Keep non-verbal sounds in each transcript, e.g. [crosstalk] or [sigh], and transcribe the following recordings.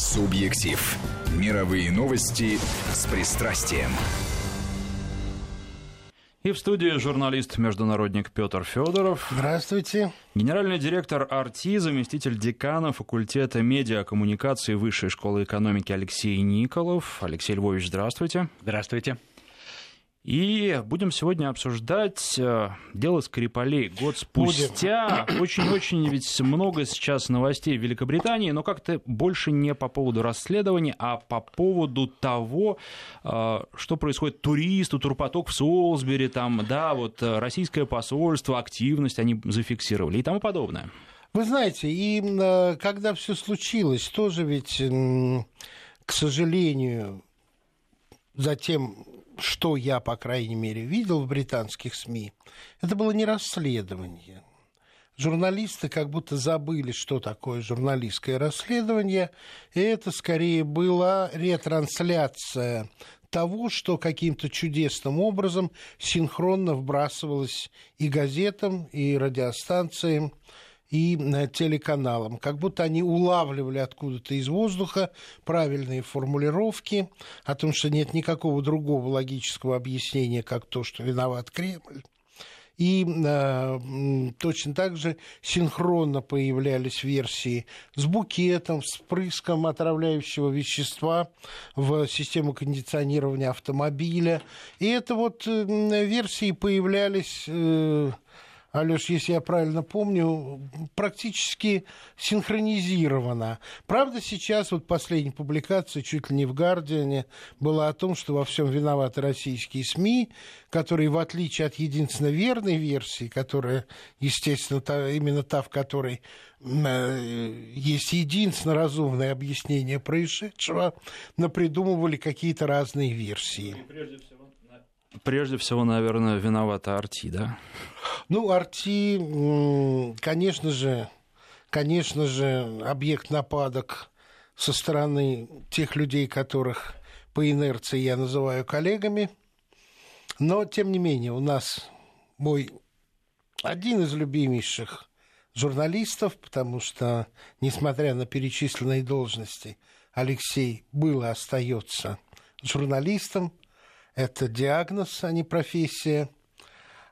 Субъектив. Мировые новости с пристрастием. И в студии журналист-международник Петр Федоров. Здравствуйте. Генеральный директор АРТИ, заместитель декана факультета медиакоммуникации Высшей школы экономики Алексей Николов. Алексей Львович, здравствуйте. Здравствуйте. И будем сегодня обсуждать э, дело Скрипалей. Год спустя. Очень-очень ведь много сейчас новостей в Великобритании, но как-то больше не по поводу расследования, а по поводу того, э, что происходит туристу, турпоток в Солсбери, там, да, вот э, российское посольство, активность они зафиксировали и тому подобное. Вы знаете, и когда все случилось, тоже ведь, к сожалению, затем что я, по крайней мере, видел в британских СМИ, это было не расследование. Журналисты как будто забыли, что такое журналистское расследование, и это скорее была ретрансляция того, что каким-то чудесным образом синхронно вбрасывалось и газетам, и радиостанциям, и э, телеканалам, как будто они улавливали откуда-то из воздуха правильные формулировки о том, что нет никакого другого логического объяснения, как то, что виноват Кремль. И э, точно так же синхронно появлялись версии с букетом, с прыском отравляющего вещества в систему кондиционирования автомобиля. И это вот э, версии появлялись... Э, Алеш, если я правильно помню, практически синхронизировано. Правда, сейчас вот последняя публикация, чуть ли не в «Гардиане», была о том, что во всем виноваты российские СМИ, которые, в отличие от единственно верной версии, которая, естественно, та, именно та, в которой э, есть единственно разумное объяснение происшедшего, напридумывали какие-то разные версии. И прежде Прежде всего, наверное, виновата Арти, да? Ну, Арти, конечно же, конечно же, объект нападок со стороны тех людей, которых по инерции я называю коллегами. Но, тем не менее, у нас мой один из любимейших журналистов, потому что, несмотря на перечисленные должности, Алексей был и остается журналистом, это диагноз, а не профессия.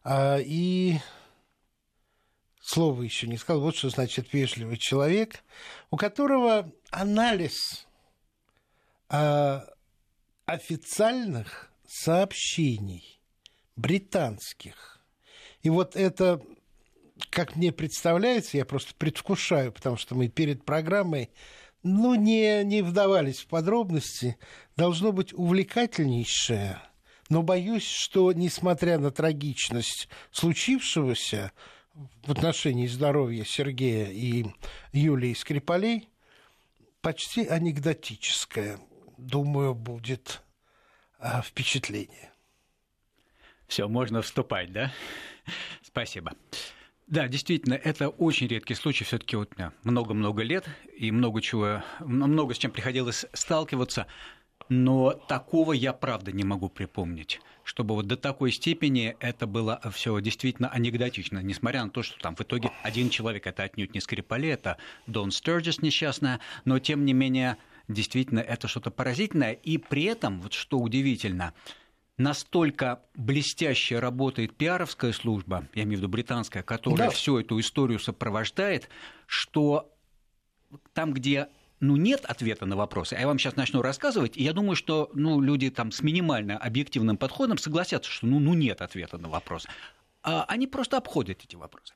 А, и слово еще не сказал. Вот что значит вежливый человек, у которого анализ а, официальных сообщений британских. И вот это, как мне представляется, я просто предвкушаю, потому что мы перед программой ну, не, не вдавались в подробности, должно быть увлекательнейшее но боюсь, что, несмотря на трагичность случившегося в отношении здоровья Сергея и Юлии Скрипалей, почти анекдотическое, думаю, будет а, впечатление. Все, можно вступать, да? Спасибо. Да, действительно, это очень редкий случай. Все-таки вот много-много лет и много чего, много с чем приходилось сталкиваться но такого я правда не могу припомнить, чтобы вот до такой степени это было все действительно анекдотично, несмотря на то, что там в итоге один человек, это отнюдь не Скрипали, это Дон Стерджис несчастная, но тем не менее действительно это что-то поразительное, и при этом, вот что удивительно, настолько блестяще работает пиаровская служба, я имею в виду британская, которая да. всю эту историю сопровождает, что там, где ну, нет ответа на вопросы, а я вам сейчас начну рассказывать, и я думаю, что ну, люди там с минимально объективным подходом согласятся, что ну, ну нет ответа на вопрос. А они просто обходят эти вопросы.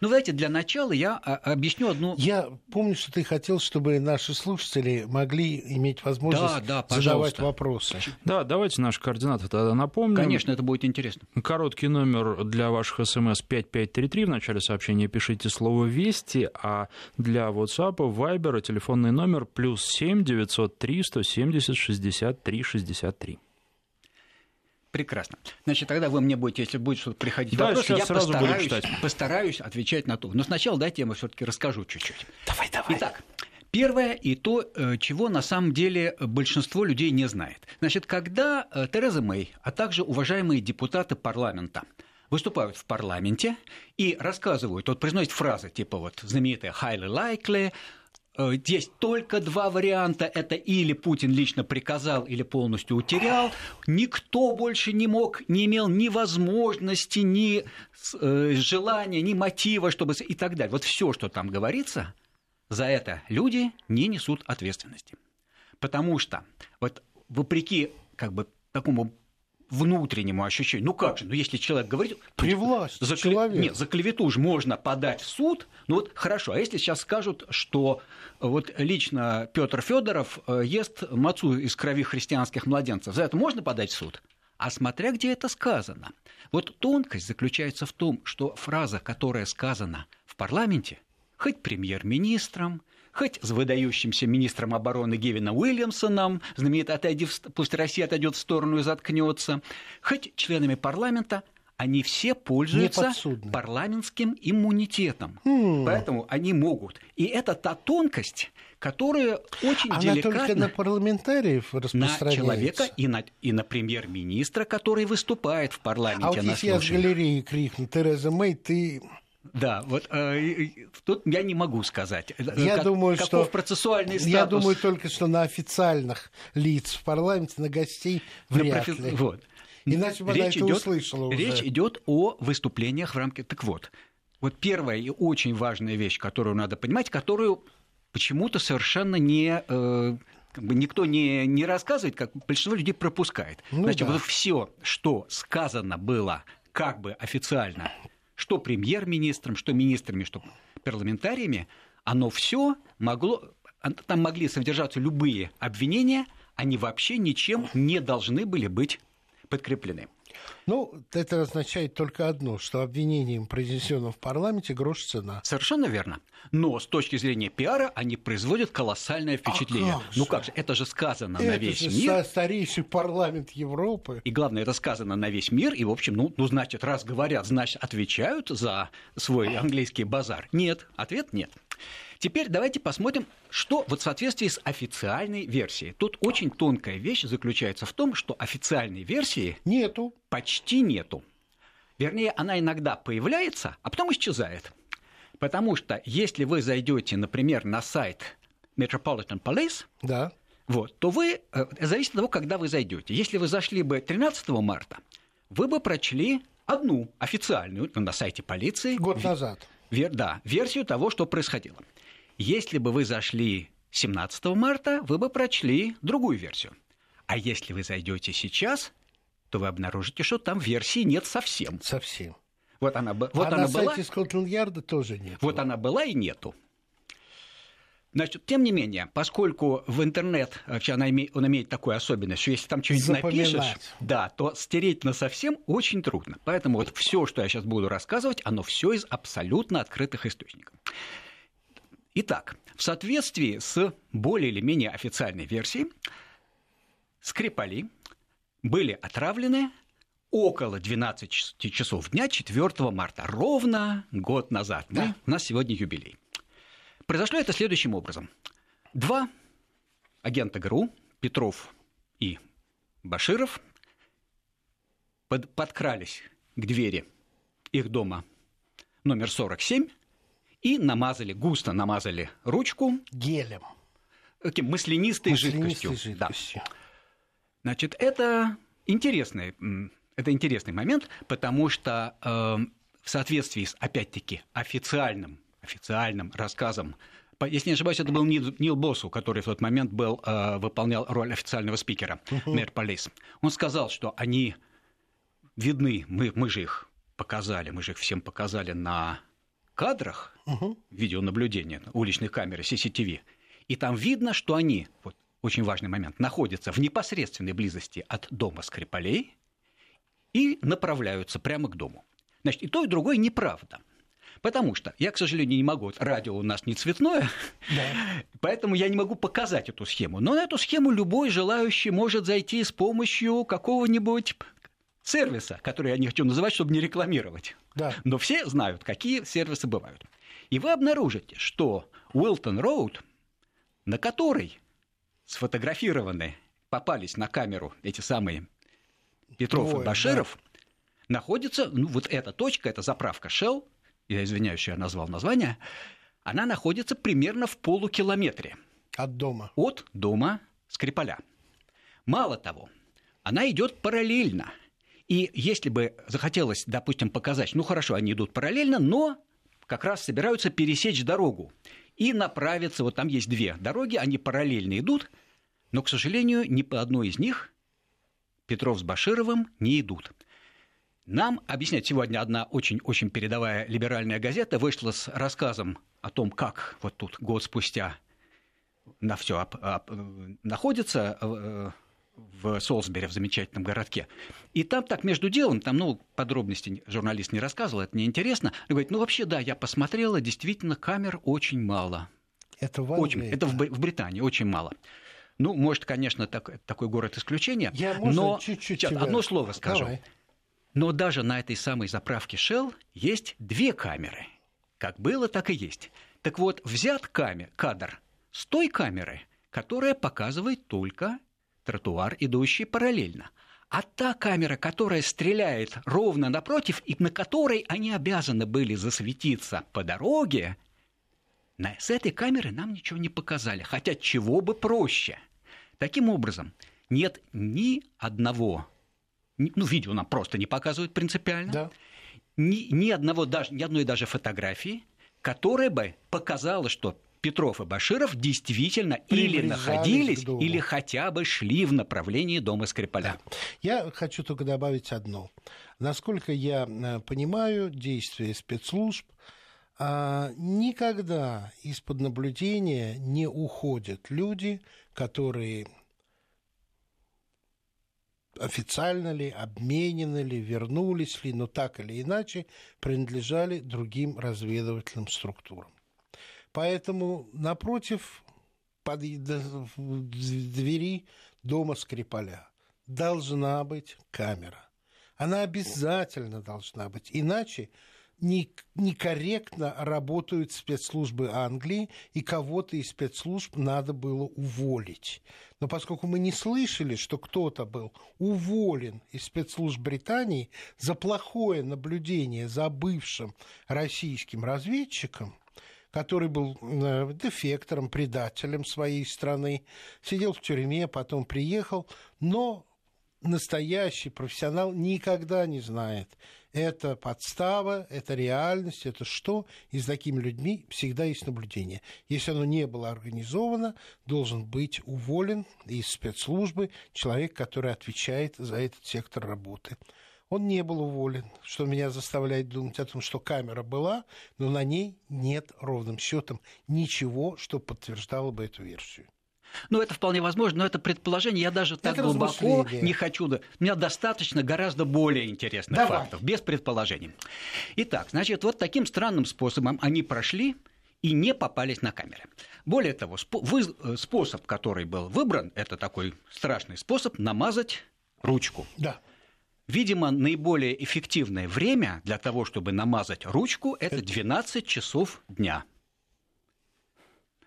Ну, знаете, для начала я а, объясню одну... Я помню, что ты хотел, чтобы наши слушатели могли иметь возможность да, да, задавать вопросы. Да, давайте наши координаты тогда напомним. Конечно, это будет интересно. Короткий номер для ваших смс 5533. В начале сообщения пишите слово «Вести», а для WhatsApp, Viber телефонный номер плюс 7 903 170 63 63. Прекрасно. Значит, тогда вы мне будете, если будет что-то приходить да, вопросы, я сразу постараюсь, постараюсь отвечать на то. Но сначала дайте я вам все-таки расскажу чуть-чуть. Давай, давай. Итак, Первое и то, э, чего на самом деле большинство людей не знает. Значит, когда э, Тереза Мэй, а также уважаемые депутаты парламента выступают в парламенте и рассказывают, вот произносят фразы типа вот знаменитая highly likely, э, есть только два варианта. Это или Путин лично приказал, или полностью утерял. Никто больше не мог, не имел ни возможности, ни э, желания, ни мотива, чтобы... И так далее. Вот все, что там говорится, за это люди не несут ответственности. Потому что вот вопреки как бы такому внутреннему ощущению. Ну как же, ну если человек говорит... При власти за, человек. Нет, за клевету же можно подать в суд. Ну вот хорошо, а если сейчас скажут, что вот лично Петр Федоров э, ест мацу из крови христианских младенцев, за это можно подать в суд? А смотря где это сказано. Вот тонкость заключается в том, что фраза, которая сказана в парламенте, хоть премьер-министром, хоть с выдающимся министром обороны Гевином Уильямсоном, знаменито «отойди, пусть Россия отойдет в сторону и заткнется», хоть членами парламента, они все пользуются парламентским иммунитетом. Mm. Поэтому они могут. И это та тонкость, которая очень Она деликатна... только на парламентариев распространяется. На человека и на, и на премьер-министра, который выступает в парламенте. А вот если я с галереи крикну, Тереза Мэй, ты да, вот э, тут я не могу сказать. Э, я как, думаю, что процессуальный статус. Я думаю только, что на официальных лиц в парламенте, на гостей вряд на профи... ли. Вот. Иначе бы речь она это идет, услышала уже. Речь идет о выступлениях в рамках. Так вот, вот первая и очень важная вещь, которую надо понимать, которую почему-то совершенно не э, как бы никто не, не рассказывает, как большинство людей пропускает. Ну, Значит, да. вот все, что сказано было как бы официально что премьер-министром, что министрами, что парламентариями, оно все могло, там могли содержаться любые обвинения, они вообще ничем не должны были быть подкреплены. Ну, это означает только одно, что обвинением, произнесенным в парламенте, грош цена. Совершенно верно. Но с точки зрения пиара они производят колоссальное впечатление. А как ну как же, это же сказано это на весь же мир. старейший парламент Европы. И главное, это сказано на весь мир. И, в общем, ну, ну, значит, раз говорят, значит, отвечают за свой английский базар. Нет, ответ нет. Теперь давайте посмотрим, что вот в соответствии с официальной версией. Тут очень тонкая вещь заключается в том, что официальной версии нету. Почти нету. Вернее, она иногда появляется, а потом исчезает. Потому что если вы зайдете, например, на сайт Metropolitan Police, да. вот, то вы, э, зависит от того, когда вы зайдете. Если вы зашли бы 13 марта, вы бы прочли одну официальную на сайте полиции. Год назад. Вер, да, версию того, что происходило. Если бы вы зашли 17 марта, вы бы прочли другую версию. А если вы зайдете сейчас, то вы обнаружите, что там версии нет совсем. Совсем. Вот она, вот а она на была. сайте Скотланд-Ярда тоже нет. Вот она была и нету. Значит, тем не менее, поскольку в интернет вообще она имеет, он имеет такую особенность, что если там что-нибудь напишешь, да, то стереть на совсем очень трудно. Поэтому вот все, что я сейчас буду рассказывать, оно все из абсолютно открытых источников. Итак, в соответствии с более или менее официальной версией, Скрипали были отравлены около 12 часов дня 4 марта, ровно год назад. Мы, да. У нас сегодня юбилей. Произошло это следующим образом. Два агента ГРУ, Петров и Баширов, под, подкрались к двери их дома номер 47 и намазали, густо намазали ручку гелем. Таким маслянистой, маслянистой жидкостью. жидкостью. Да. Значит, это интересный, это интересный момент, потому что э, в соответствии с, опять-таки, официальным, официальным рассказом если не ошибаюсь, это был Нил, Нил Боссу, который в тот момент был, э, выполнял роль официального спикера, мэр Полис. Он сказал, что они видны, мы, мы же их показали, мы же их всем показали на кадрах угу. видеонаблюдения, уличных камер, CCTV. И там видно, что они, вот очень важный момент, находятся в непосредственной близости от дома Скрипалей и направляются прямо к дому. Значит, и то, и другое неправда. Потому что я, к сожалению, не могу, радио у нас не цветное, да. [laughs] поэтому я не могу показать эту схему. Но на эту схему любой желающий может зайти с помощью какого-нибудь сервиса, который я не хочу называть, чтобы не рекламировать. Да. Но все знают, какие сервисы бывают. И вы обнаружите, что Уилтон Роуд, на которой сфотографированы, попались на камеру эти самые Петров Ой, и Баширов, да. находится, ну вот эта точка, это заправка Shell, я извиняюсь, я назвал название, она находится примерно в полукилометре. От дома. От дома Скрипаля. Мало того, она идет параллельно. И если бы захотелось, допустим, показать, ну хорошо, они идут параллельно, но как раз собираются пересечь дорогу и направиться, вот там есть две дороги, они параллельно идут, но, к сожалению, ни по одной из них Петров с Башировым не идут. Нам объясняет сегодня одна очень-очень передовая либеральная газета вышла с рассказом о том, как вот тут год спустя на все находится э, в Солсбери, в замечательном городке. И там так между делом, там, ну, подробности журналист не рассказывал, это неинтересно. Он говорит, ну, вообще, да, я посмотрела, действительно, камер очень мало. Это в Очень, это в, в Британии очень мало. Ну, может, конечно, так, такой город исключения. Я, можно, но чуть-чуть сейчас, тебя... одно слово скажу. Давай. Но даже на этой самой заправке Shell есть две камеры. Как было, так и есть. Так вот, взят камер, кадр с той камеры, которая показывает только тротуар, идущий параллельно. А та камера, которая стреляет ровно напротив, и на которой они обязаны были засветиться по дороге, с этой камеры нам ничего не показали. Хотя чего бы проще. Таким образом, нет ни одного, ну, видео нам просто не показывают принципиально, Да. ни, ни одного даже, ни одной даже фотографии, которая бы показала, что Петров и Баширов действительно или находились, или хотя бы шли в направлении дома Скрипаля. Я хочу только добавить одно. Насколько я э, понимаю действия спецслужб, а, никогда из-под наблюдения не уходят люди, которые официально ли, обменены ли, вернулись ли, но так или иначе принадлежали другим разведывательным структурам. Поэтому напротив под двери дома Скрипаля должна быть камера. Она обязательно должна быть, иначе не- некорректно работают спецслужбы Англии, и кого-то из спецслужб надо было уволить. Но поскольку мы не слышали, что кто-то был уволен из спецслужб Британии за плохое наблюдение за бывшим российским разведчиком, который был э, дефектором, предателем своей страны, сидел в тюрьме, потом приехал, но настоящий профессионал никогда не знает, это подстава, это реальность, это что, и с такими людьми всегда есть наблюдение. Если оно не было организовано, должен быть уволен из спецслужбы человек, который отвечает за этот сектор работы. Он не был уволен, что меня заставляет думать о том, что камера была, но на ней нет ровным счетом ничего, что подтверждало бы эту версию. Ну, это вполне возможно, но это предположение. Я даже так Это глубоко не хочу. У меня достаточно гораздо более интересных Давай. фактов, без предположений. Итак, значит, вот таким странным способом они прошли и не попались на камеры. Более того, спо- вы- э, способ, который был выбран, это такой страшный способ намазать ручку. Да. Видимо, наиболее эффективное время для того, чтобы намазать ручку, это 12 часов дня.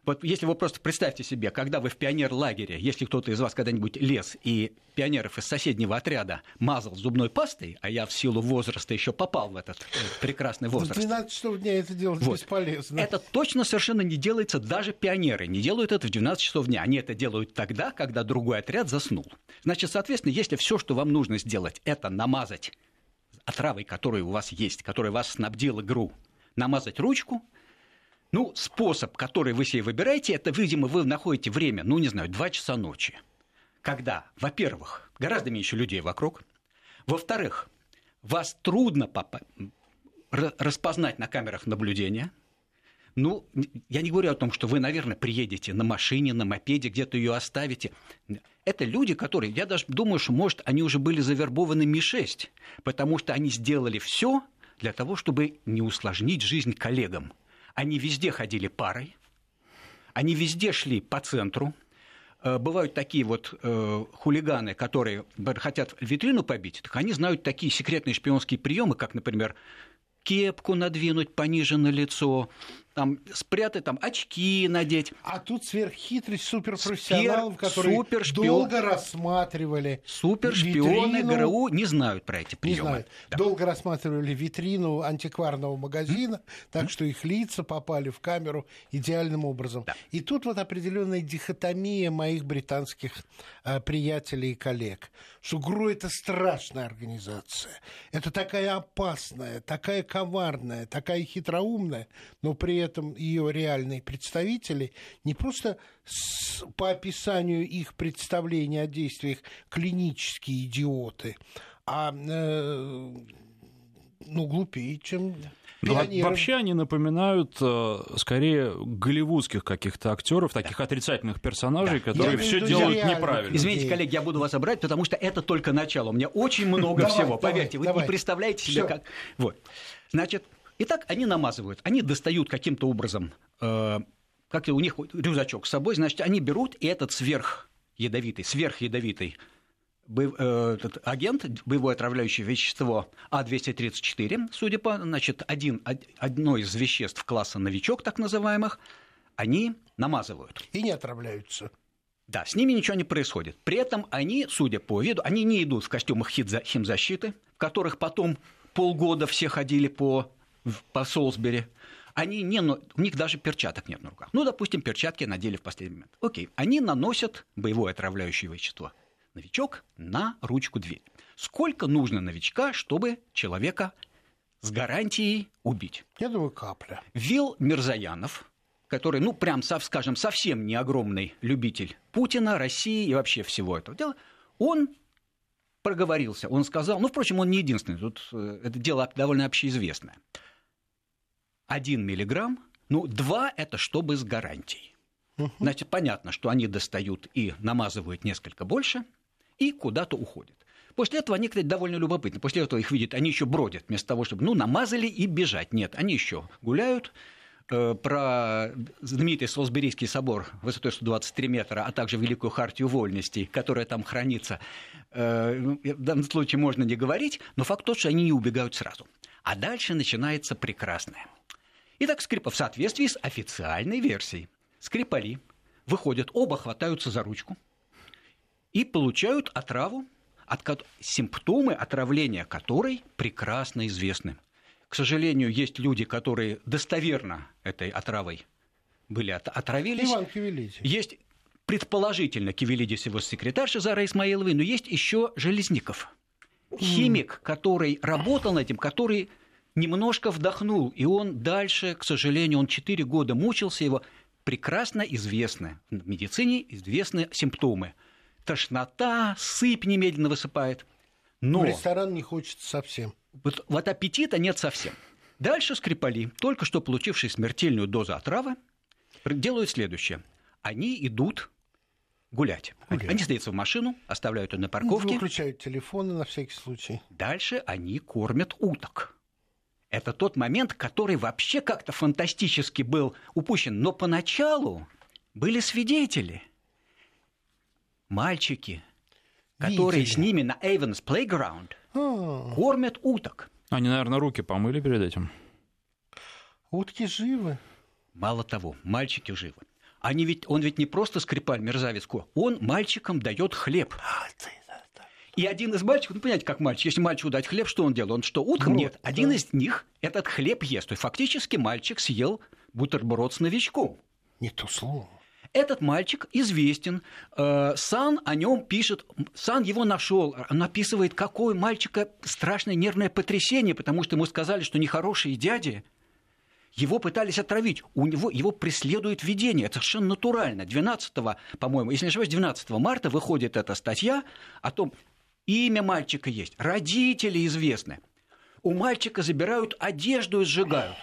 Вот если вы просто представьте себе, когда вы в пионер-лагере, если кто-то из вас когда-нибудь лез и пионеров из соседнего отряда мазал зубной пастой, а я в силу возраста еще попал в этот э, прекрасный возраст, 12 часов дня это делать Вот. бесполезно. это точно совершенно не делается, даже пионеры не делают это в 12 часов дня. Они это делают тогда, когда другой отряд заснул. Значит, соответственно, если все, что вам нужно сделать, это намазать отравой, которая у вас есть, которая вас снабдила ГРУ, намазать ручку, ну, способ, который вы себе выбираете, это, видимо, вы находите время, ну, не знаю, 2 часа ночи. Когда, во-первых, гораздо меньше людей вокруг, во-вторых, вас трудно ра- распознать на камерах наблюдения. Ну, я не говорю о том, что вы, наверное, приедете на машине, на мопеде, где-то ее оставите. Это люди, которые, я даже думаю, что, может, они уже были завербованы Ми-6, потому что они сделали все для того, чтобы не усложнить жизнь коллегам. Они везде ходили парой, они везде шли по центру. Э, Бывают такие вот э, хулиганы, которые хотят витрину побить, так они знают такие секретные шпионские приемы, как, например, кепку надвинуть пониже на лицо, там спрятать, там очки надеть. А тут сверххитрость суперпрофессионалов, Спер, которые супершпион, долго рассматривали Супершпионы витрину, ГРУ не знают про эти не приемы. знаю, Да. долго рассматривали витрину антикварного магазина, так что их лица попали в камеру идеальным образом. Да. И тут вот определенная дихотомия моих британских э, приятелей и коллег, что ГРУ это страшная организация, это такая опасная, такая коварная, такая хитроумная, но при этом ее реальные представители не просто с- по описанию их представления о действиях клинические идиоты, а э, ну, глупее, чем Ну. Вообще они напоминают э, скорее голливудских каких-то актеров, таких отрицательных персонажей, которые Я все делают неправильно. Извините, коллеги, я буду вас обрать, потому что это только начало. У меня очень много Давай, всего. давай, Поверьте, вы не представляете себе, Всё. как. Вот. Значит, итак, они намазывают, они достают каким-то образом, э, как у них рюкзачок с собой, значит, они берут и этот сверхядовитый, сверхядовитый бо- э, этот агент, боевое отравляющее вещество А-234, судя по, значит, один, од- одно из веществ класса новичок, так называемых, они намазывают. И не отравляются. Да, с ними ничего не происходит. При этом они, судя по виду, они не идут в костюмах химзащиты, в которых потом полгода все ходили по, по Солсбери. Они не, у них даже перчаток нет на руках. Ну, допустим, перчатки надели в последний момент. Окей, они наносят боевое отравляющее вещество новичок на ручку двери. Сколько нужно новичка, чтобы человека с гарантией убить? Я думаю, капля. Вил Мирзаянов, который, ну, прям, скажем, совсем не огромный любитель Путина, России и вообще всего этого дела, он проговорился, он сказал, ну, впрочем, он не единственный, тут э, это дело довольно общеизвестное. Один миллиграмм, ну, два – это чтобы с гарантией. Значит, понятно, что они достают и намазывают несколько больше, и куда-то уходят. После этого они, кстати, довольно любопытны. После этого их видят, они еще бродят, вместо того, чтобы, ну, намазали и бежать. Нет, они еще гуляют, Э, про знаменитый Солсберийский собор высотой 123 метра, а также Великую Хартию Вольностей, которая там хранится. Э, ну, В данном случае можно не говорить, но факт тот, что они не убегают сразу. А дальше начинается прекрасное. Итак, скрипа в соответствии с официальной версией. Скрипали выходят, оба хватаются за ручку и получают отраву, от симптомы отравления которой прекрасно известны. К сожалению, есть люди, которые достоверно этой отравой были от- отравились. Иван Кивелидзе. Есть предположительно Кивелидис его секретарша Зара Исмаиловой, но есть еще Железников. Химик, который работал над этим, который немножко вдохнул, и он дальше, к сожалению, он 4 года мучился, его прекрасно известны, в медицине известны симптомы. Тошнота, сыпь немедленно высыпает. Но В ресторан не хочется совсем. вот, вот аппетита нет совсем. Дальше Скрипали, только что получившие смертельную дозу отравы, делают следующее. Они идут гулять. Гулять. Они садятся в машину, оставляют ее на Ну, парковке. Выключают телефоны на всякий случай. Дальше они кормят уток. Это тот момент, который вообще как-то фантастически был упущен. Но поначалу были свидетели. Мальчики, которые Видели. с ними на Эйвенс Playground А, кормят уток. Они, наверное, руки помыли перед этим. утки живы. Мало того, мальчики живы. Они ведь, он ведь не просто скрипаль мерзавец, он мальчикам дает хлеб. А. И один из мальчиков, ну, понимаете, как мальчик, если мальчику дать хлеб, что он делает? Он что, уткам? Вот, Нет. Один да. из них этот хлеб ест. То есть фактически мальчик съел бутерброд с новичком. Не то слово. Этот мальчик известен. Э, Сан о нем пишет. Сан его нашел. Он описывает, какое у мальчика страшное нервное потрясение, потому что ему сказали, что нехорошие дяди его пытались отравить. У него его преследует видение. Это совершенно натурально. 12, по-моему, если не ошибаюсь, 12 марта выходит эта статья о том, имя мальчика есть, родители известны. У мальчика забирают одежду и сжигают.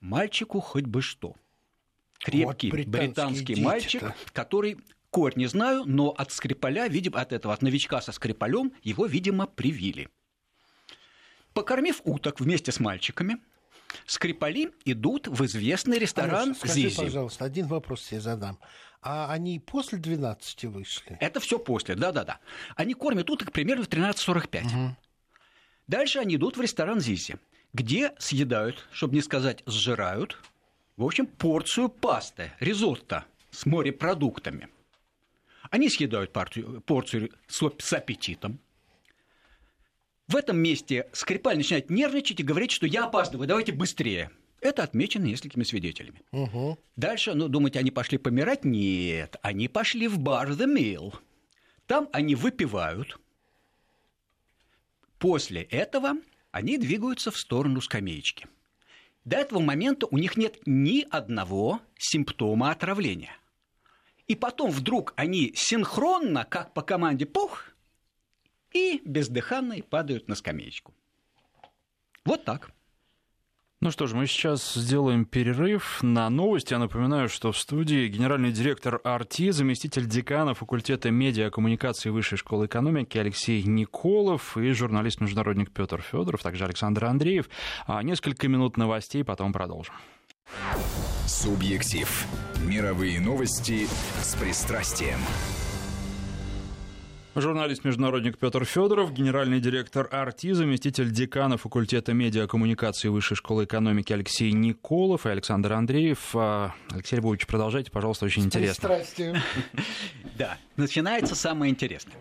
Мальчику хоть бы что. Крепкий Вот британский дети-то. мальчик, который корь не знаю, но от скрипаля, видимо, от этого, от новичка со скрипалем, его, видимо, привили. Покормив уток вместе с мальчиками, скрипали идут в известный ресторан Алёша, скажи, Зизи. пожалуйста, один вопрос тебе задам. А они после 12 вышли? Это все после, да-да-да. Они кормят уток примерно в 13.45. Дальше они идут в ресторан Зизи, где съедают, чтобы не сказать сжирают, в общем, порцию пасты, ризотто с морепродуктами. Они съедают партию, порцию с, с аппетитом. В этом месте Скрипаль начинает нервничать и говорить, что я опаздываю, давайте быстрее. Это отмечено несколькими свидетелями. Угу. Дальше, ну, думаете, они пошли помирать? Нет, они пошли в бар The Mill. Там они выпивают. После этого они двигаются в сторону скамеечки. До этого момента у них нет ни одного симптома отравления. И потом вдруг они синхронно, как по команде «пух», и бездыханные падают на скамеечку. Вот так. Ну что ж, мы сейчас сделаем перерыв на новости. Я напоминаю, что в студии генеральный директор АРТИ, заместитель декана факультета медиа коммуникации Высшей школы экономики Алексей Николов и журналист-международник Петр Федоров, также Александр Андреев. А несколько минут новостей, потом продолжим. Субъектив. Мировые новости с пристрастием. Журналист-международник Петр Федоров, генеральный директор АРТИ, заместитель декана факультета медиакоммуникации Высшей школы экономики Алексей Николов и Александр Андреев. А, Алексей Львович, продолжайте, пожалуйста, очень интересно. Пристрастие. [laughs] Да, начинается самое интересное.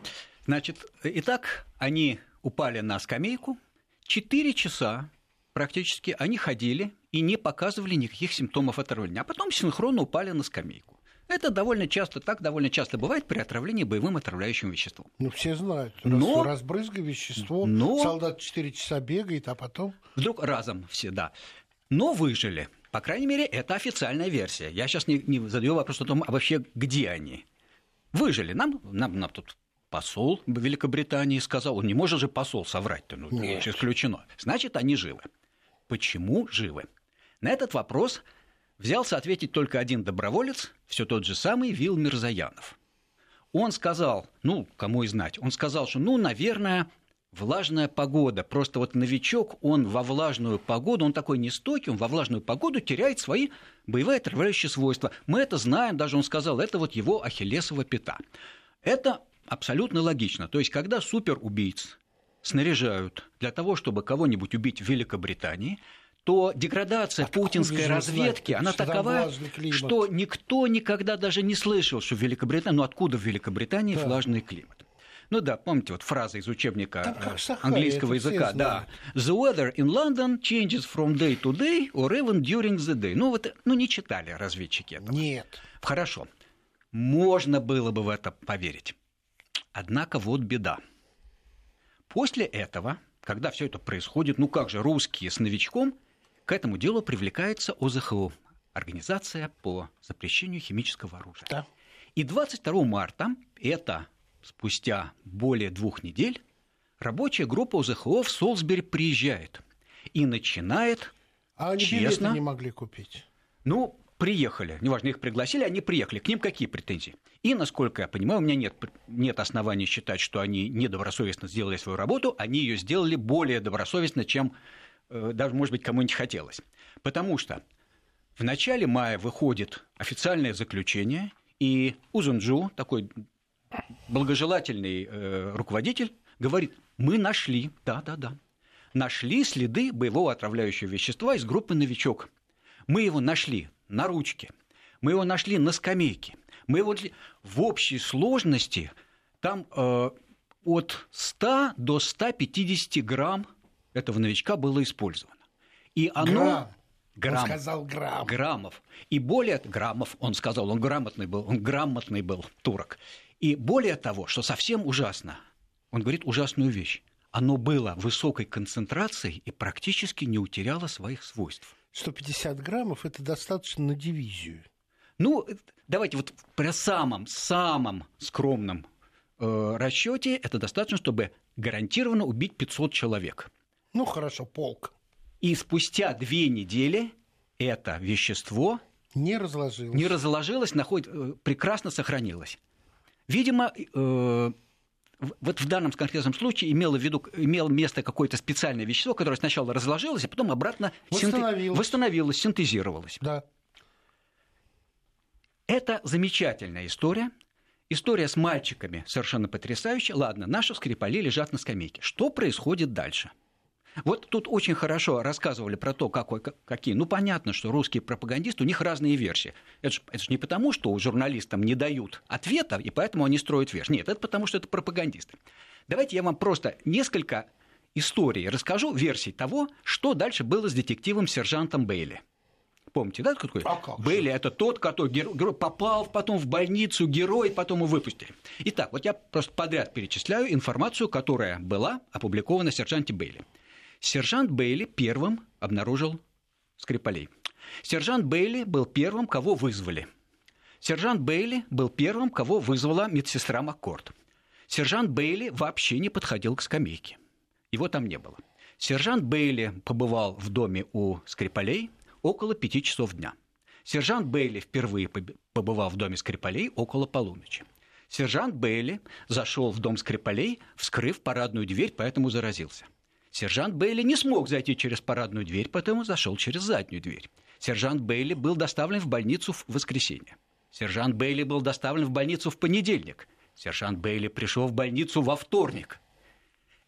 Значит, итак, они упали на скамейку. Четыре часа практически они ходили и не показывали никаких симптомов отравления, а потом синхронно упали на скамейку. Это довольно часто, так довольно часто бывает при отравлении боевым отравляющим веществом. Ну, все знают. Но- Разбрызгай вещество, Но- солдат 4 часа бегает, а потом... Вдруг разом все, да. Но выжили. По крайней мере, это официальная версия. Я сейчас не, не задаю вопрос о том, а вообще где они. Выжили. Нам, нам, нам тут посол Великобритании сказал, он не может же посол соврать-то, ну, Нет. исключено. Значит, они живы. Почему живы? На этот вопрос взялся ответить только один доброволец, все тот же самый Вил Мирзаянов. Он сказал, ну, кому и знать, он сказал, что, ну, наверное, влажная погода. Просто вот новичок, он во влажную погоду, он такой нестойкий, он во влажную погоду теряет свои боевые отравляющие свойства. Мы это знаем, даже он сказал, это вот его ахиллесова пята. Это абсолютно логично. То есть, когда суперубийц снаряжают для того, чтобы кого-нибудь убить в Великобритании, то деградация Откуда путинской разведки, знать, она такова, что никто никогда даже не слышал, что в Великобритании, ну откуда в Великобритании Да. влажный климат. Ну да, помните вот фраза из учебника как э, английского языка, да. The weather in London changes from day to day or even during the day. Ну вот, ну не читали разведчики этого. Нет. Хорошо. Можно было бы в это поверить. Однако вот беда. После этого, когда все это происходит, ну как же русские с новичком, к этому делу привлекается ОЗХО, Организация по запрещению химического оружия. Да. И 22 марта, это спустя более двух недель, рабочая группа ОЗХО в Солсбери приезжает и начинает А они Честно? не могли купить. ну, приехали, неважно, их пригласили, они приехали. К ним какие претензии? И, насколько я понимаю, у меня нет, нет оснований считать, что они недобросовестно сделали свою работу, они ее сделали более добросовестно, чем даже, может быть, кому-нибудь хотелось. Потому что в начале мая выходит официальное заключение, и Узунджу, такой благожелательный э, руководитель, говорит, мы нашли, да-да-да, нашли следы боевого отравляющего вещества из группы «Новичок». Мы его нашли на ручке, мы его нашли на скамейке, мы его нашли в общей сложности там э, от 100 до 150 грамм этого новичка было использовано. И оно... Грамм. Грамм. Он сказал грамм. Граммов. И более граммов, он сказал, он грамотный был, он грамотный был турок. И более того, что совсем ужасно, он говорит ужасную вещь. Оно было высокой концентрацией и практически не утеряло своих свойств. 150 граммов – это достаточно на дивизию. Ну, э, давайте вот при самом, самом скромном э, расчете это достаточно, чтобы гарантированно убить 500 человек. Ну, хорошо, полк. И спустя две недели это вещество Не разложилось. не разложилось, находит, э, прекрасно сохранилось. Видимо, э, вот в данном конкретном случае имело, в виду, имело место какое-то специальное вещество, которое сначала разложилось, а потом обратно синте- Восстановилось. восстановилось, синтезировалось. Да. Это замечательная история. История с мальчиками совершенно потрясающая. Ладно, наши скрипали лежат на скамейке. Что происходит дальше? Вот тут очень хорошо рассказывали про то, какой, какие. Ну, понятно, что русские пропагандисты, у них разные версии. Это же, не потому, что журналистам не дают ответа, и поэтому они строят версии. Нет, это потому, что это пропагандисты. Давайте я вам просто несколько историй расскажу, версий того, что дальше было с детективом-сержантом Бейли. Помните, да, такой? А как Бейли это тот, который герой, попал потом в больницу, герой, потом его выпустили. Итак, вот я просто подряд перечисляю информацию, которая была опубликована сержанте Бейли. Сержант Бейли первым обнаружил Скрипалей. Сержант Бейли был первым, кого вызвали. Сержант Бейли был первым, кого вызвала медсестра Маккорд. Сержант Бейли вообще не подходил к скамейке. Его там не было. Сержант Бейли побывал в доме у Скрипалей около пяти часов дня. Сержант Бейли впервые побывал в доме Скрипалей около полуночи. Сержант Бейли зашел в дом Скрипалей, вскрыв парадную дверь, поэтому заразился. Сержант Бейли не смог зайти через парадную дверь, поэтому зашел через заднюю дверь. Сержант Бейли был доставлен в больницу в воскресенье. Сержант Бейли был доставлен в больницу в понедельник. Сержант Бейли пришел в больницу во вторник.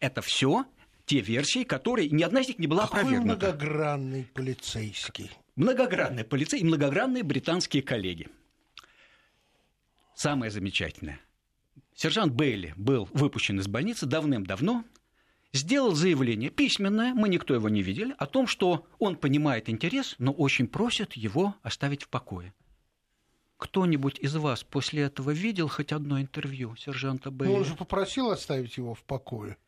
Это все те версии, которые ни одна из них не была Какой опровергнута. многогранный полицейский. Многогранный полицей и многогранные британские коллеги. Самое замечательное. Сержант Бейли был выпущен из больницы давным-давно, сделал заявление письменное, мы никто его не видели, о том, что он понимает интерес, но очень просит его оставить в покое. Кто-нибудь из вас после этого видел хоть одно интервью сержанта Бейли? Ну, он же попросил оставить его в покое.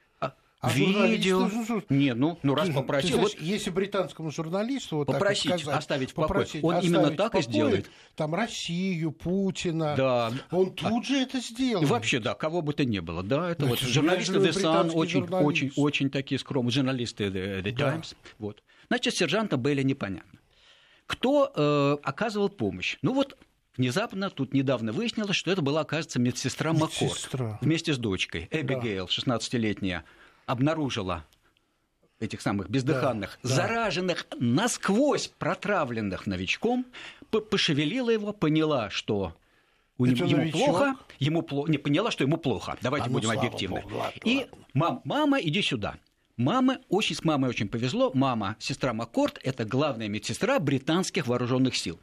А видео. Не, ну, ну раз попросил. Знаешь, вот... Если британскому журналисту вот попросить так сказать, оставить в покое, он именно так и сделает. Там Россию, Путина. Да. Он тут а... же это сделал. Вообще, да, кого бы то ни было. Да, это, вот журналисты The Sun очень, очень, очень такие скромные, журналисты The, The Times. Да. Вот. Значит, сержанта Белли непонятно. Кто э, оказывал помощь? Ну вот Внезапно тут недавно выяснилось, что это была, оказывается, медсестра, медсестра. Маккорд вместе с дочкой. Эбигейл, да. 16-летняя, обнаружила этих самых бездыханных, да, зараженных, да. насквозь протравленных новичком, пошевелила его, поняла, что у него, ему плохо, ему плохо, не поняла, что ему плохо. Давайте а ну, будем объективны. Богу, ладно, и ладно. мам, мама, иди сюда. Мама, очень с мамой очень повезло. Мама, сестра Маккорд, это главная медсестра британских вооруженных сил.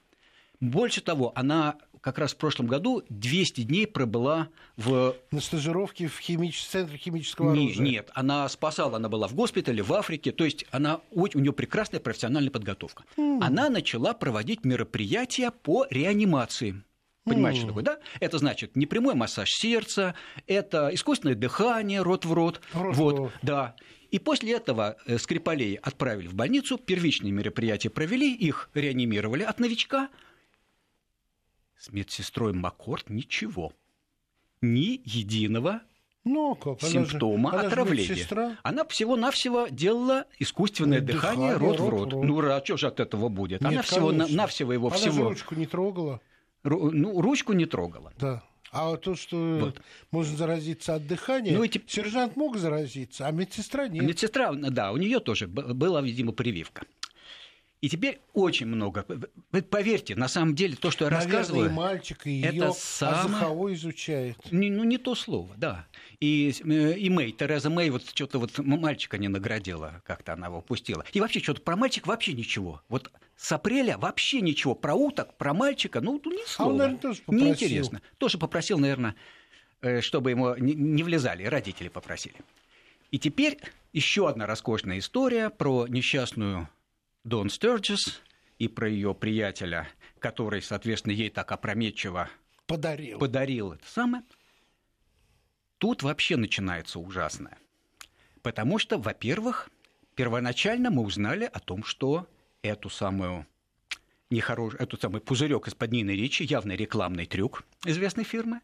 Больше того, она как раз в прошлом году 200 дней пробыла в... На стажировке в химич... центре химического не, оружия? Нет, она спасала, она была в госпитале, в Африке, то есть она, у нее прекрасная профессиональная подготовка. Mm. Она начала проводить мероприятия по реанимации. Понимаете, mm. что такое, да? Это значит непрямой массаж сердца, это искусственное дыхание рот в рот. рот вот, в рот. да. И после этого э, Скрипалей отправили в больницу, первичные мероприятия провели, их реанимировали от новичка, с медсестрой Маккорд ничего. Ни единого ну, как? симптома она же, отравления. Она, она всего-навсего делала искусственное дыхание, дыхание рот, в рот. рот. Ну, а что же от этого будет? Нет, она всего-навсего его она всего... Она ручку не трогала. Ру... Ну, ручку не трогала. Да. А то, что вот. можно заразиться от дыхания, ну, эти... сержант мог заразиться, а медсестра нет. Медсестра, да, у нее тоже была, видимо, прививка. И теперь очень много. Поверьте, на самом деле, то, что я Наверное, рассказываю... и мальчик, и ее это самое... изучает. Не, ну, не то слово, да. И, э, и Мэй, Тереза Мэй, вот что-то вот мальчика не наградила, как-то она его пустила. И вообще что-то про мальчик вообще ничего. Вот с апреля вообще ничего. Про уток, про мальчика, ну, ни слова. А он, наверное, тоже попросил. Неинтересно. Тоже попросил, наверное, э, чтобы ему не влезали, родители попросили. И теперь еще одна роскошная история про несчастную Дон Стерджис и про ее приятеля, который, соответственно, ей так опрометчиво подарил. подарил это самое. Тут вообще начинается ужасное. Потому что, во-первых, первоначально мы узнали о том, что эту самую нехорош... эту самый пузырек из-под Нины Ричи, явный рекламный трюк известной фирмы,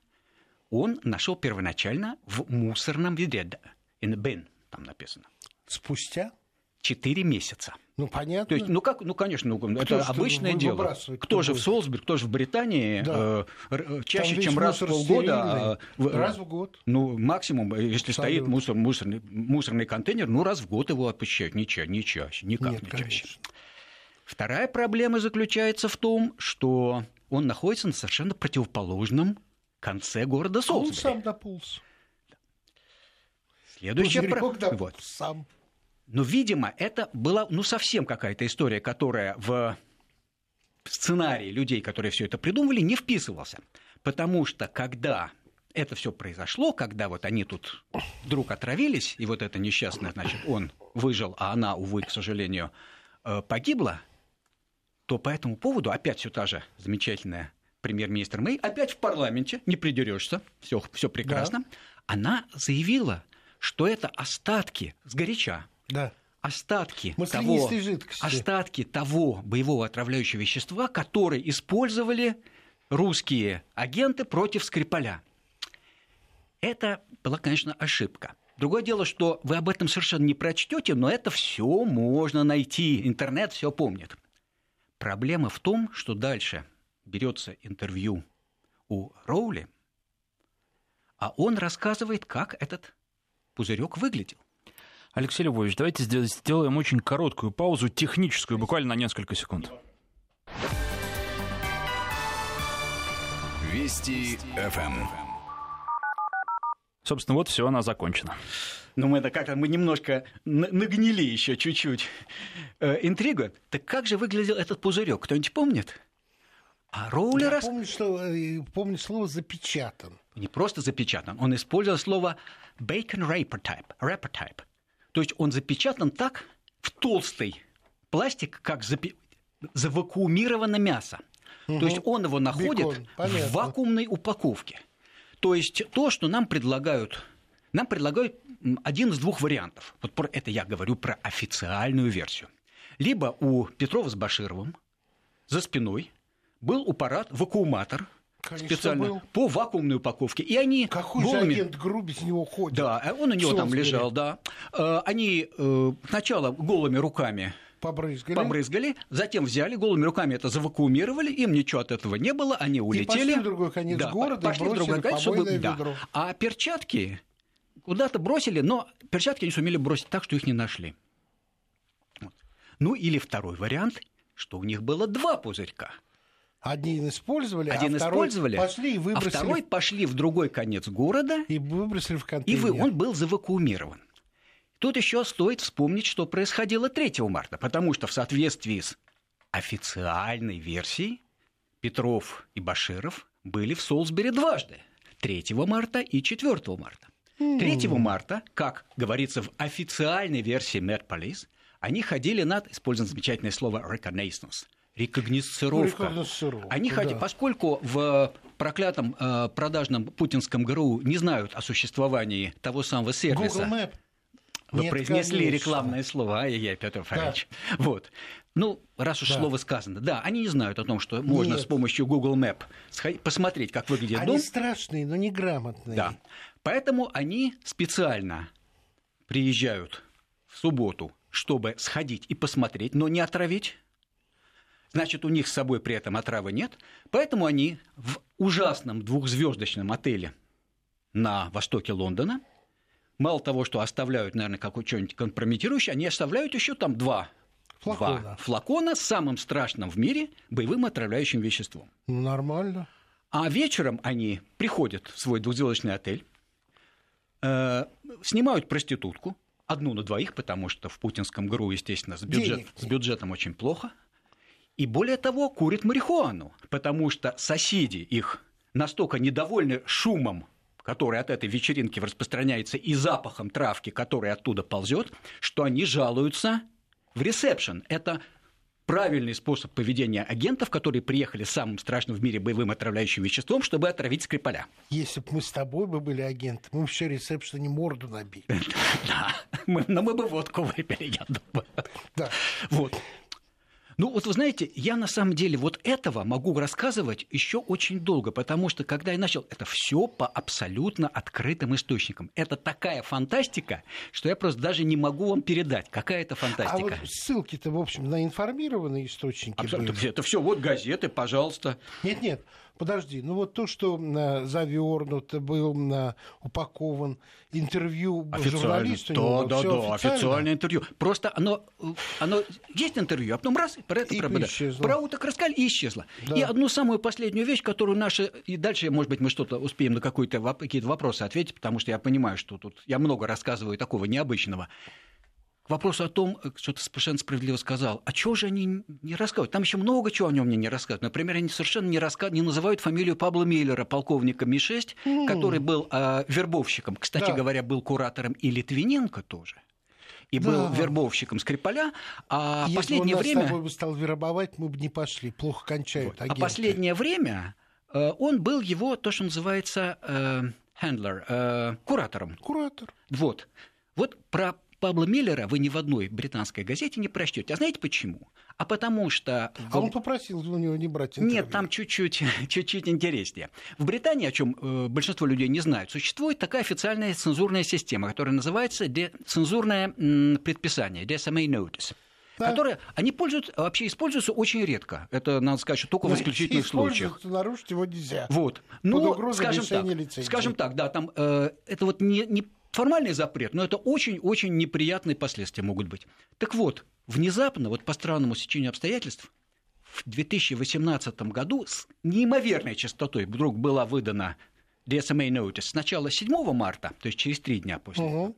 он нашел первоначально в мусорном ведре. In a bin, там написано. Спустя? Четыре месяца. Ну, понятно. То есть, ну как, ну конечно, ну, это обычное дело. Кто же в Солсберг, кто же в Британии да. э, чаще, чем раз в полгода. Э, раз в год. Ну, максимум, э, если Абсолютно. стоит мусор, мусорный, мусорный контейнер, ну, раз в год его опущают, не, ча, не чаще, никак Нет, не конечно. чаще. Вторая проблема заключается в том, что он находится на совершенно противоположном конце города Солсбери. Он сам дополз. Следующая проблема. Вот. Сам. Но, видимо, это была ну, совсем какая-то история, которая в сценарий людей, которые все это придумывали, не вписывался. Потому что когда это все произошло, когда вот они тут вдруг отравились, и вот это несчастное, значит, он выжил, а она, увы, к сожалению, э, погибла, то по этому поводу опять все та же замечательная премьер-министр Мэй, опять в парламенте, не придерешься, все, все прекрасно, да. она заявила, что это остатки сгоряча. Да остатки того, остатки того боевого отравляющего вещества, которые использовали русские агенты против Скрипаля. Это была, конечно, ошибка. Другое дело, что вы об этом совершенно не прочтете, но это все можно найти. Интернет все помнит. Проблема в том, что дальше берется интервью у Роули, а он рассказывает, как этот пузырек выглядел. Алексей Львович, давайте сделаем очень короткую паузу, техническую, буквально на несколько секунд. Вести ФМ. Собственно, вот все, она закончена. Ну, мы это как-то мы немножко нагнили еще чуть-чуть э, интригу. Так как же выглядел этот пузырек? Кто-нибудь помнит? А Роулер... Я помню, что, э, помню слово «запечатан». Не просто запечатан. Он использовал слово bacon wrapper type. Wrapper type. То есть он запечатан так в толстый пластик, как запи... завакуумировано мясо. Угу. То есть он его находит в вакуумной упаковке. То есть то, что нам предлагают, нам предлагают один из двух вариантов. Вот про это я говорю про официальную версию. Либо у Петрова с Башировым за спиной был аппарат вакууматор, Конечно, специально был. по вакуумной упаковке. И они Какой голыми... же агент ГРУ без него ходит? Да, э, он у него там лежал, да. Э, они э, сначала голыми руками побрызгали. побрызгали, затем взяли, голыми руками это завакуумировали, им ничего от этого не было, они улетели. И пошли в другой конец да, города пошли в другой конец, чтобы, да. А перчатки куда-то бросили, но перчатки не сумели бросить так, что их не нашли. Вот. Ну или второй вариант, что у них было два пузырька – один использовали, а Один а использовали, пошли и выбросили. А второй пошли в другой конец города. И выбросили в контейнер. И вы, он был завакуумирован. Тут еще стоит вспомнить, что происходило 3 марта, потому что в соответствии с официальной версией Петров и Баширов были в Солсбери дважды. 3 марта и 4 марта. 3 марта, как говорится в официальной версии Met Police, они ходили над, используем замечательное слово reconnaissance, рекогносцировка. Они да. хотят, поскольку в проклятом э, продажном путинском ГРУ не знают о существовании того самого сервиса. Google Map. Вы Нет, произнесли конечно. рекламное слово, ай-яй-яй, Петр Фарич. Да. Вот. Ну, раз уж да. слово сказано, да, они не знают о том, что можно Нет. с помощью Google Map посмотреть, как выглядит они дом. Они страшные, но неграмотные. Да. Поэтому они специально приезжают в субботу, чтобы сходить и посмотреть, но не отравить Значит, у них с собой при этом отравы нет. Поэтому они в ужасном двухзвездочном отеле на востоке Лондона, мало того, что оставляют, наверное, какое-нибудь компрометирующее, они оставляют еще там два флакона. два флакона с самым страшным в мире боевым отравляющим веществом. Ну, нормально. А вечером они приходят в свой двухзвездочный отель, э, снимают проститутку, одну на двоих, потому что в путинском ГРУ, естественно, с, бюджет, с бюджетом очень плохо – и более того, курят марихуану, потому что соседи их настолько недовольны шумом, который от этой вечеринки распространяется, и запахом травки, который оттуда ползет, что они жалуются в ресепшн. Это правильный способ поведения агентов, которые приехали с самым страшным в мире боевым отравляющим веществом, чтобы отравить Скрипаля. Если бы мы с тобой бы были агенты, мы бы все ресепшене морду набили. [laughs] Да, но мы бы водку выпили, я думаю. Да. Вот. Ну, вот вы знаете, я на самом деле вот этого могу рассказывать еще очень долго, потому что когда я начал, это все по абсолютно открытым источникам. Это такая фантастика, что я просто даже не могу вам передать, какая это фантастика. А вот ссылки-то, в общем, на информированные источники. Абсолютно. Были. Это все вот газеты, пожалуйста. Нет, нет. Подожди, ну вот то, что э, завернут, был э, упакован, интервью журналисту. Да, да, да, официальное интервью. Просто оно, оно есть интервью, а потом раз, про это и про, про уток рассказали и исчезло. Да. И одну самую последнюю вещь, которую наши... И дальше, может быть, мы что-то успеем на какие-то вопросы ответить, потому что я понимаю, что тут я много рассказываю такого необычного. К вопросу о том, э, что ты совершенно справедливо сказал, а чего же они не рассказывают? Там еще много чего о нем мне не рассказывают. Например, они совершенно не, раска... не называют фамилию Пабло Миллера, полковника Ми-6, mm. который был э, вербовщиком. Кстати да. говоря, был куратором и Литвиненко тоже. И да. был вербовщиком Скрипаля. А Если последнее он время... с тобой бы стал вербовать, мы бы не пошли. Плохо кончают вот. А последнее время э, он был его, то, что называется, э, хендлер, э, куратором. Куратор. Вот. Вот про Пабло Миллера вы ни в одной британской газете не прочтете. А знаете почему? А потому что... А он попросил у него не брать интервью. Нет, там чуть-чуть, [laughs] чуть-чуть интереснее. В Британии, о чем э, большинство людей не знают, существует такая официальная цензурная система, которая называется де... цензурное м, предписание, DSMA Notice. Да. которые они пользуются, вообще используются очень редко. Это, надо сказать, что только Но в исключительных случаях. нарушить его нельзя. Вот. Но, скажем так, скажем так, да, там э, это вот не, не формальный запрет, но это очень-очень неприятные последствия могут быть. Так вот, внезапно, вот по странному сечению обстоятельств, в 2018 году с неимоверной частотой вдруг была выдана DSMA Notice сначала 7 марта, то есть через три дня после угу.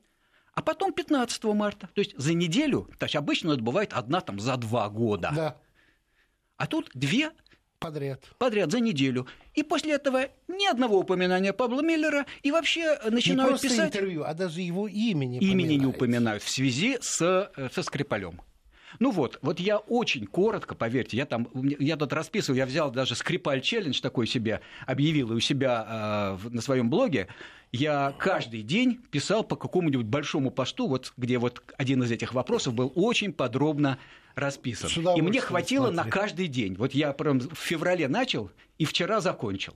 а потом 15 марта, то есть за неделю, то есть обычно это бывает одна там за два года. Да. А тут две Подряд. Подряд, за неделю. И после этого ни одного упоминания Павла Миллера, и вообще начинают не просто писать... интервью, а даже его имени Имени не упоминают в связи с, э, со Скрипалем. Ну вот, вот я очень коротко, поверьте, я там, я тут расписывал, я взял даже Скрипаль челлендж такой себе, объявил и у себя э, на своем блоге, я каждый день писал по какому-нибудь большому посту, вот, где вот один из этих вопросов был очень подробно расписан. И мне хватило смотри. на каждый день. Вот я прям в феврале начал и вчера закончил.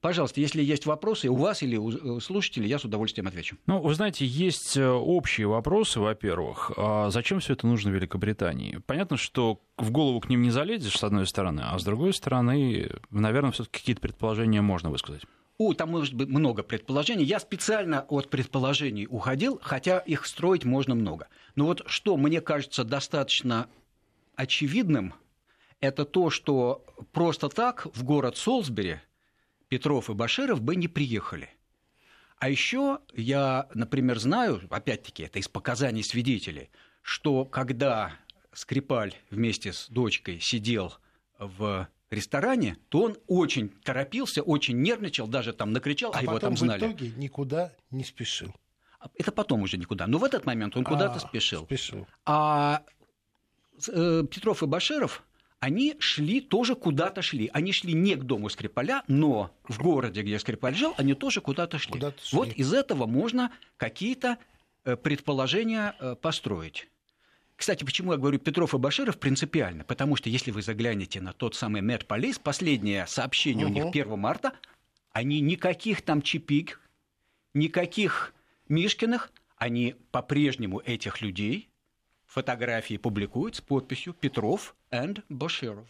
Пожалуйста, если есть вопросы у вас или у слушателей, я с удовольствием отвечу. Ну, вы знаете, есть э, общие вопросы, во-первых. А зачем все это нужно Великобритании? Понятно, что в голову к ним не залезешь, с одной стороны, а с другой стороны, наверное, все-таки какие-то предположения можно высказать. У, там может быть много предположений. Я специально от предположений уходил, хотя их строить можно много. Но вот что мне кажется достаточно очевидным, это то, что просто так в город Солсбери Петров и Баширов бы не приехали. А еще я, например, знаю, опять-таки, это из показаний свидетелей, что когда Скрипаль вместе с дочкой сидел в ресторане, то он очень торопился, очень нервничал, даже там накричал, а, а его там знали. в итоге никуда не спешил. Это потом уже никуда. Но в этот момент он куда-то а, спешил. спешил. А э, Петров и Баширов, они шли, тоже куда-то шли. Они шли не к дому Скрипаля, но в городе, где Скрипаль жил, они тоже куда-то шли. Куда шли. Вот из этого можно какие-то э, предположения э, построить. Кстати, почему я говорю Петров и Баширов принципиально? Потому что если вы заглянете на тот самый Мэр Полис, последнее сообщение угу. у них 1 марта, они никаких там чипик, никаких Мишкиных, они по-прежнему этих людей фотографии публикуют с подписью Петров and Баширов.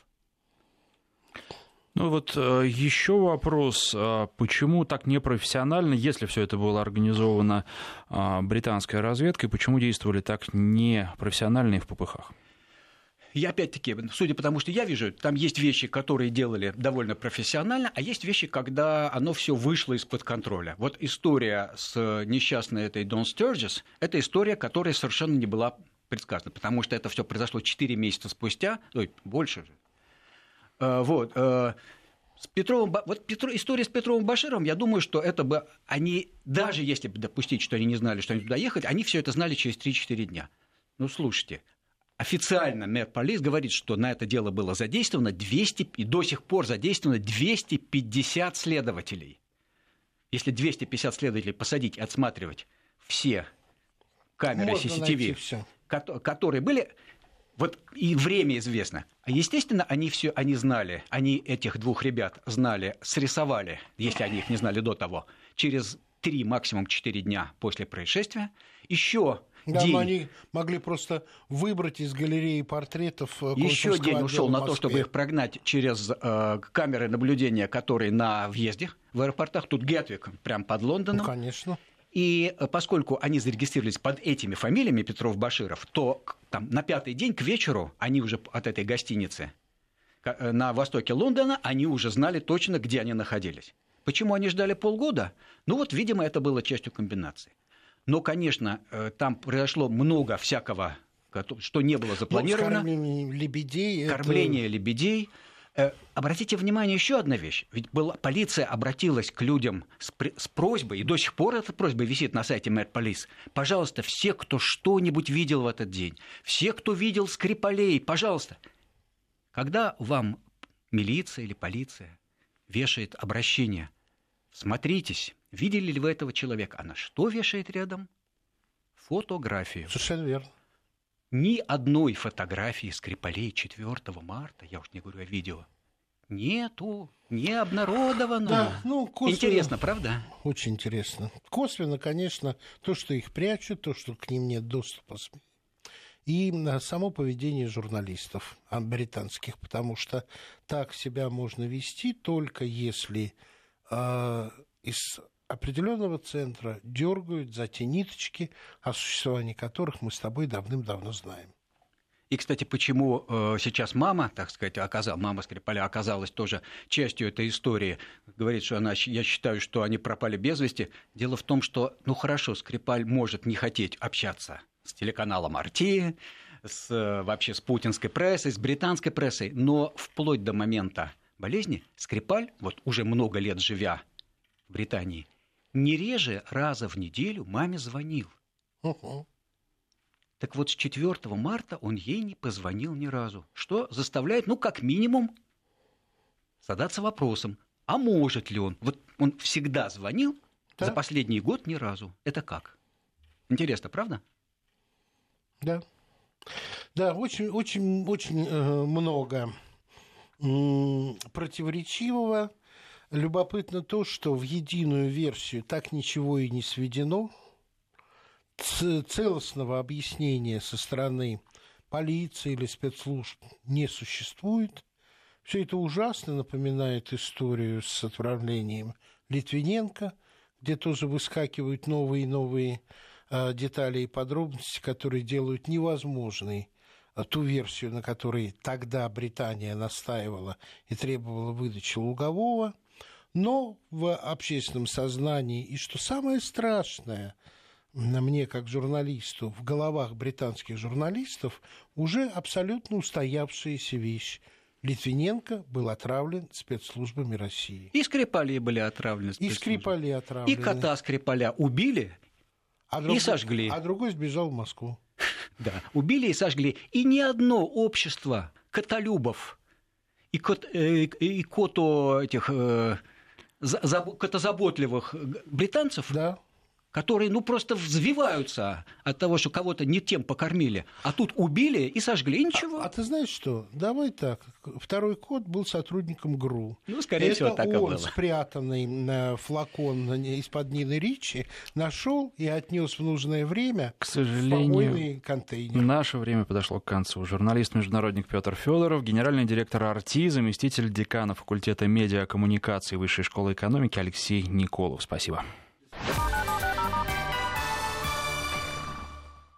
Ну вот э, еще вопрос, а почему так непрофессионально, если все это было организовано а, британской разведкой, почему действовали так непрофессионально в ППХ? Я опять-таки, судя по тому, что я вижу, там есть вещи, которые делали довольно профессионально, а есть вещи, когда оно все вышло из-под контроля. Вот история с несчастной этой Дон Стерджес – это история, которая совершенно не была предсказана, потому что это все произошло 4 месяца спустя, ой, больше же, Э, вот. Э, с Петровым, вот Петро, история с Петровым Баширом, я думаю, что это бы они, даже если бы допустить, что они не знали, что они туда ехать, они все это знали через 3-4 дня. Ну, слушайте, официально мэр Полис говорит, что на это дело было задействовано 200, и до сих пор задействовано 250 следователей. Если 250 следователей посадить и отсматривать все камеры Можно CCTV, которые были, вот и время известно. А естественно, они все, они знали, они этих двух ребят знали, срисовали, если они их не знали до того, через три, максимум четыре дня после происшествия. Еще да, день... но они могли просто выбрать из галереи портретов э, Еще день ушел на то, чтобы их прогнать через э, камеры наблюдения, которые на въезде в аэропортах. Тут Гетвик, прям под Лондоном. Ну, конечно. И э, поскольку они зарегистрировались под этими фамилиями Петров-Баширов, то там, на пятый день к вечеру они уже от этой гостиницы э, на востоке Лондона, они уже знали точно, где они находились. Почему они ждали полгода? Ну вот, видимо, это было частью комбинации. Но, конечно, э, там произошло много всякого, что не было запланировано. Ну, кормление лебедей. Кормление это... лебедей. Э, обратите внимание, еще одна вещь. Ведь была, полиция обратилась к людям с, с просьбой, и до сих пор эта просьба висит на сайте Mad Police. Пожалуйста, все, кто что-нибудь видел в этот день, все, кто видел Скрипалей, пожалуйста. Когда вам милиция или полиция вешает обращение, смотритесь, видели ли вы этого человека. А на что вешает рядом? Фотографию. Совершенно верно. Ни одной фотографии Скрипалей 4 марта, я уж не говорю о видео, нету, не обнародовано. Да, ну, косвенно, интересно, правда? Очень интересно. Косвенно, конечно, то, что их прячут, то, что к ним нет доступа СМИ. И само поведение журналистов британских, потому что так себя можно вести только если э, из определенного центра дергают за те ниточки, о существовании которых мы с тобой давным-давно знаем. И, кстати, почему э, сейчас мама, так сказать, оказал, мама Скрипаля оказалась тоже частью этой истории, говорит, что она, я считаю, что они пропали без вести. Дело в том, что, ну хорошо, Скрипаль может не хотеть общаться с телеканалом «Арти», с, э, вообще с путинской прессой, с британской прессой, но вплоть до момента болезни Скрипаль, вот уже много лет живя в Британии, не реже раза в неделю маме звонил. Угу. Так вот, с 4 марта он ей не позвонил ни разу, что заставляет, ну, как минимум, задаться вопросом, а может ли он? Вот он всегда звонил, да. за последний год ни разу. Это как? Интересно, правда? Да. Да, очень, очень, очень э, много противоречивого Любопытно то, что в единую версию так ничего и не сведено. Целостного объяснения со стороны полиции или спецслужб не существует. Все это ужасно напоминает историю с отправлением Литвиненко, где тоже выскакивают новые и новые э, детали и подробности, которые делают невозможной э, ту версию, на которой тогда Британия настаивала и требовала выдачи Лугового – но в общественном сознании, и что самое страшное, мне как журналисту, в головах британских журналистов уже абсолютно устоявшаяся вещь. Литвиненко был отравлен спецслужбами России. И Скрипали были отравлены И Скрипали отравлены. И кота Скрипаля убили а другой, и сожгли. А другой сбежал в Москву. [laughs] Да, убили и сожгли. И ни одно общество котолюбов и, кот, э, и кото этих э, заботливых британцев, да которые, ну, просто взвиваются от того, что кого-то не тем покормили, а тут убили и сожгли, ничего. А, а ты знаешь что? Давай так. Второй кот был сотрудником ГРУ. Ну, скорее Это всего, так он, и было. спрятанный на флакон из-под Нины Ричи, нашел и отнес в нужное время к сожалению, в контейнер. Наше время подошло к концу. Журналист-международник Петр Федоров, генеральный директор АРТИ, заместитель декана факультета медиакоммуникации Высшей школы экономики Алексей Николов. Спасибо.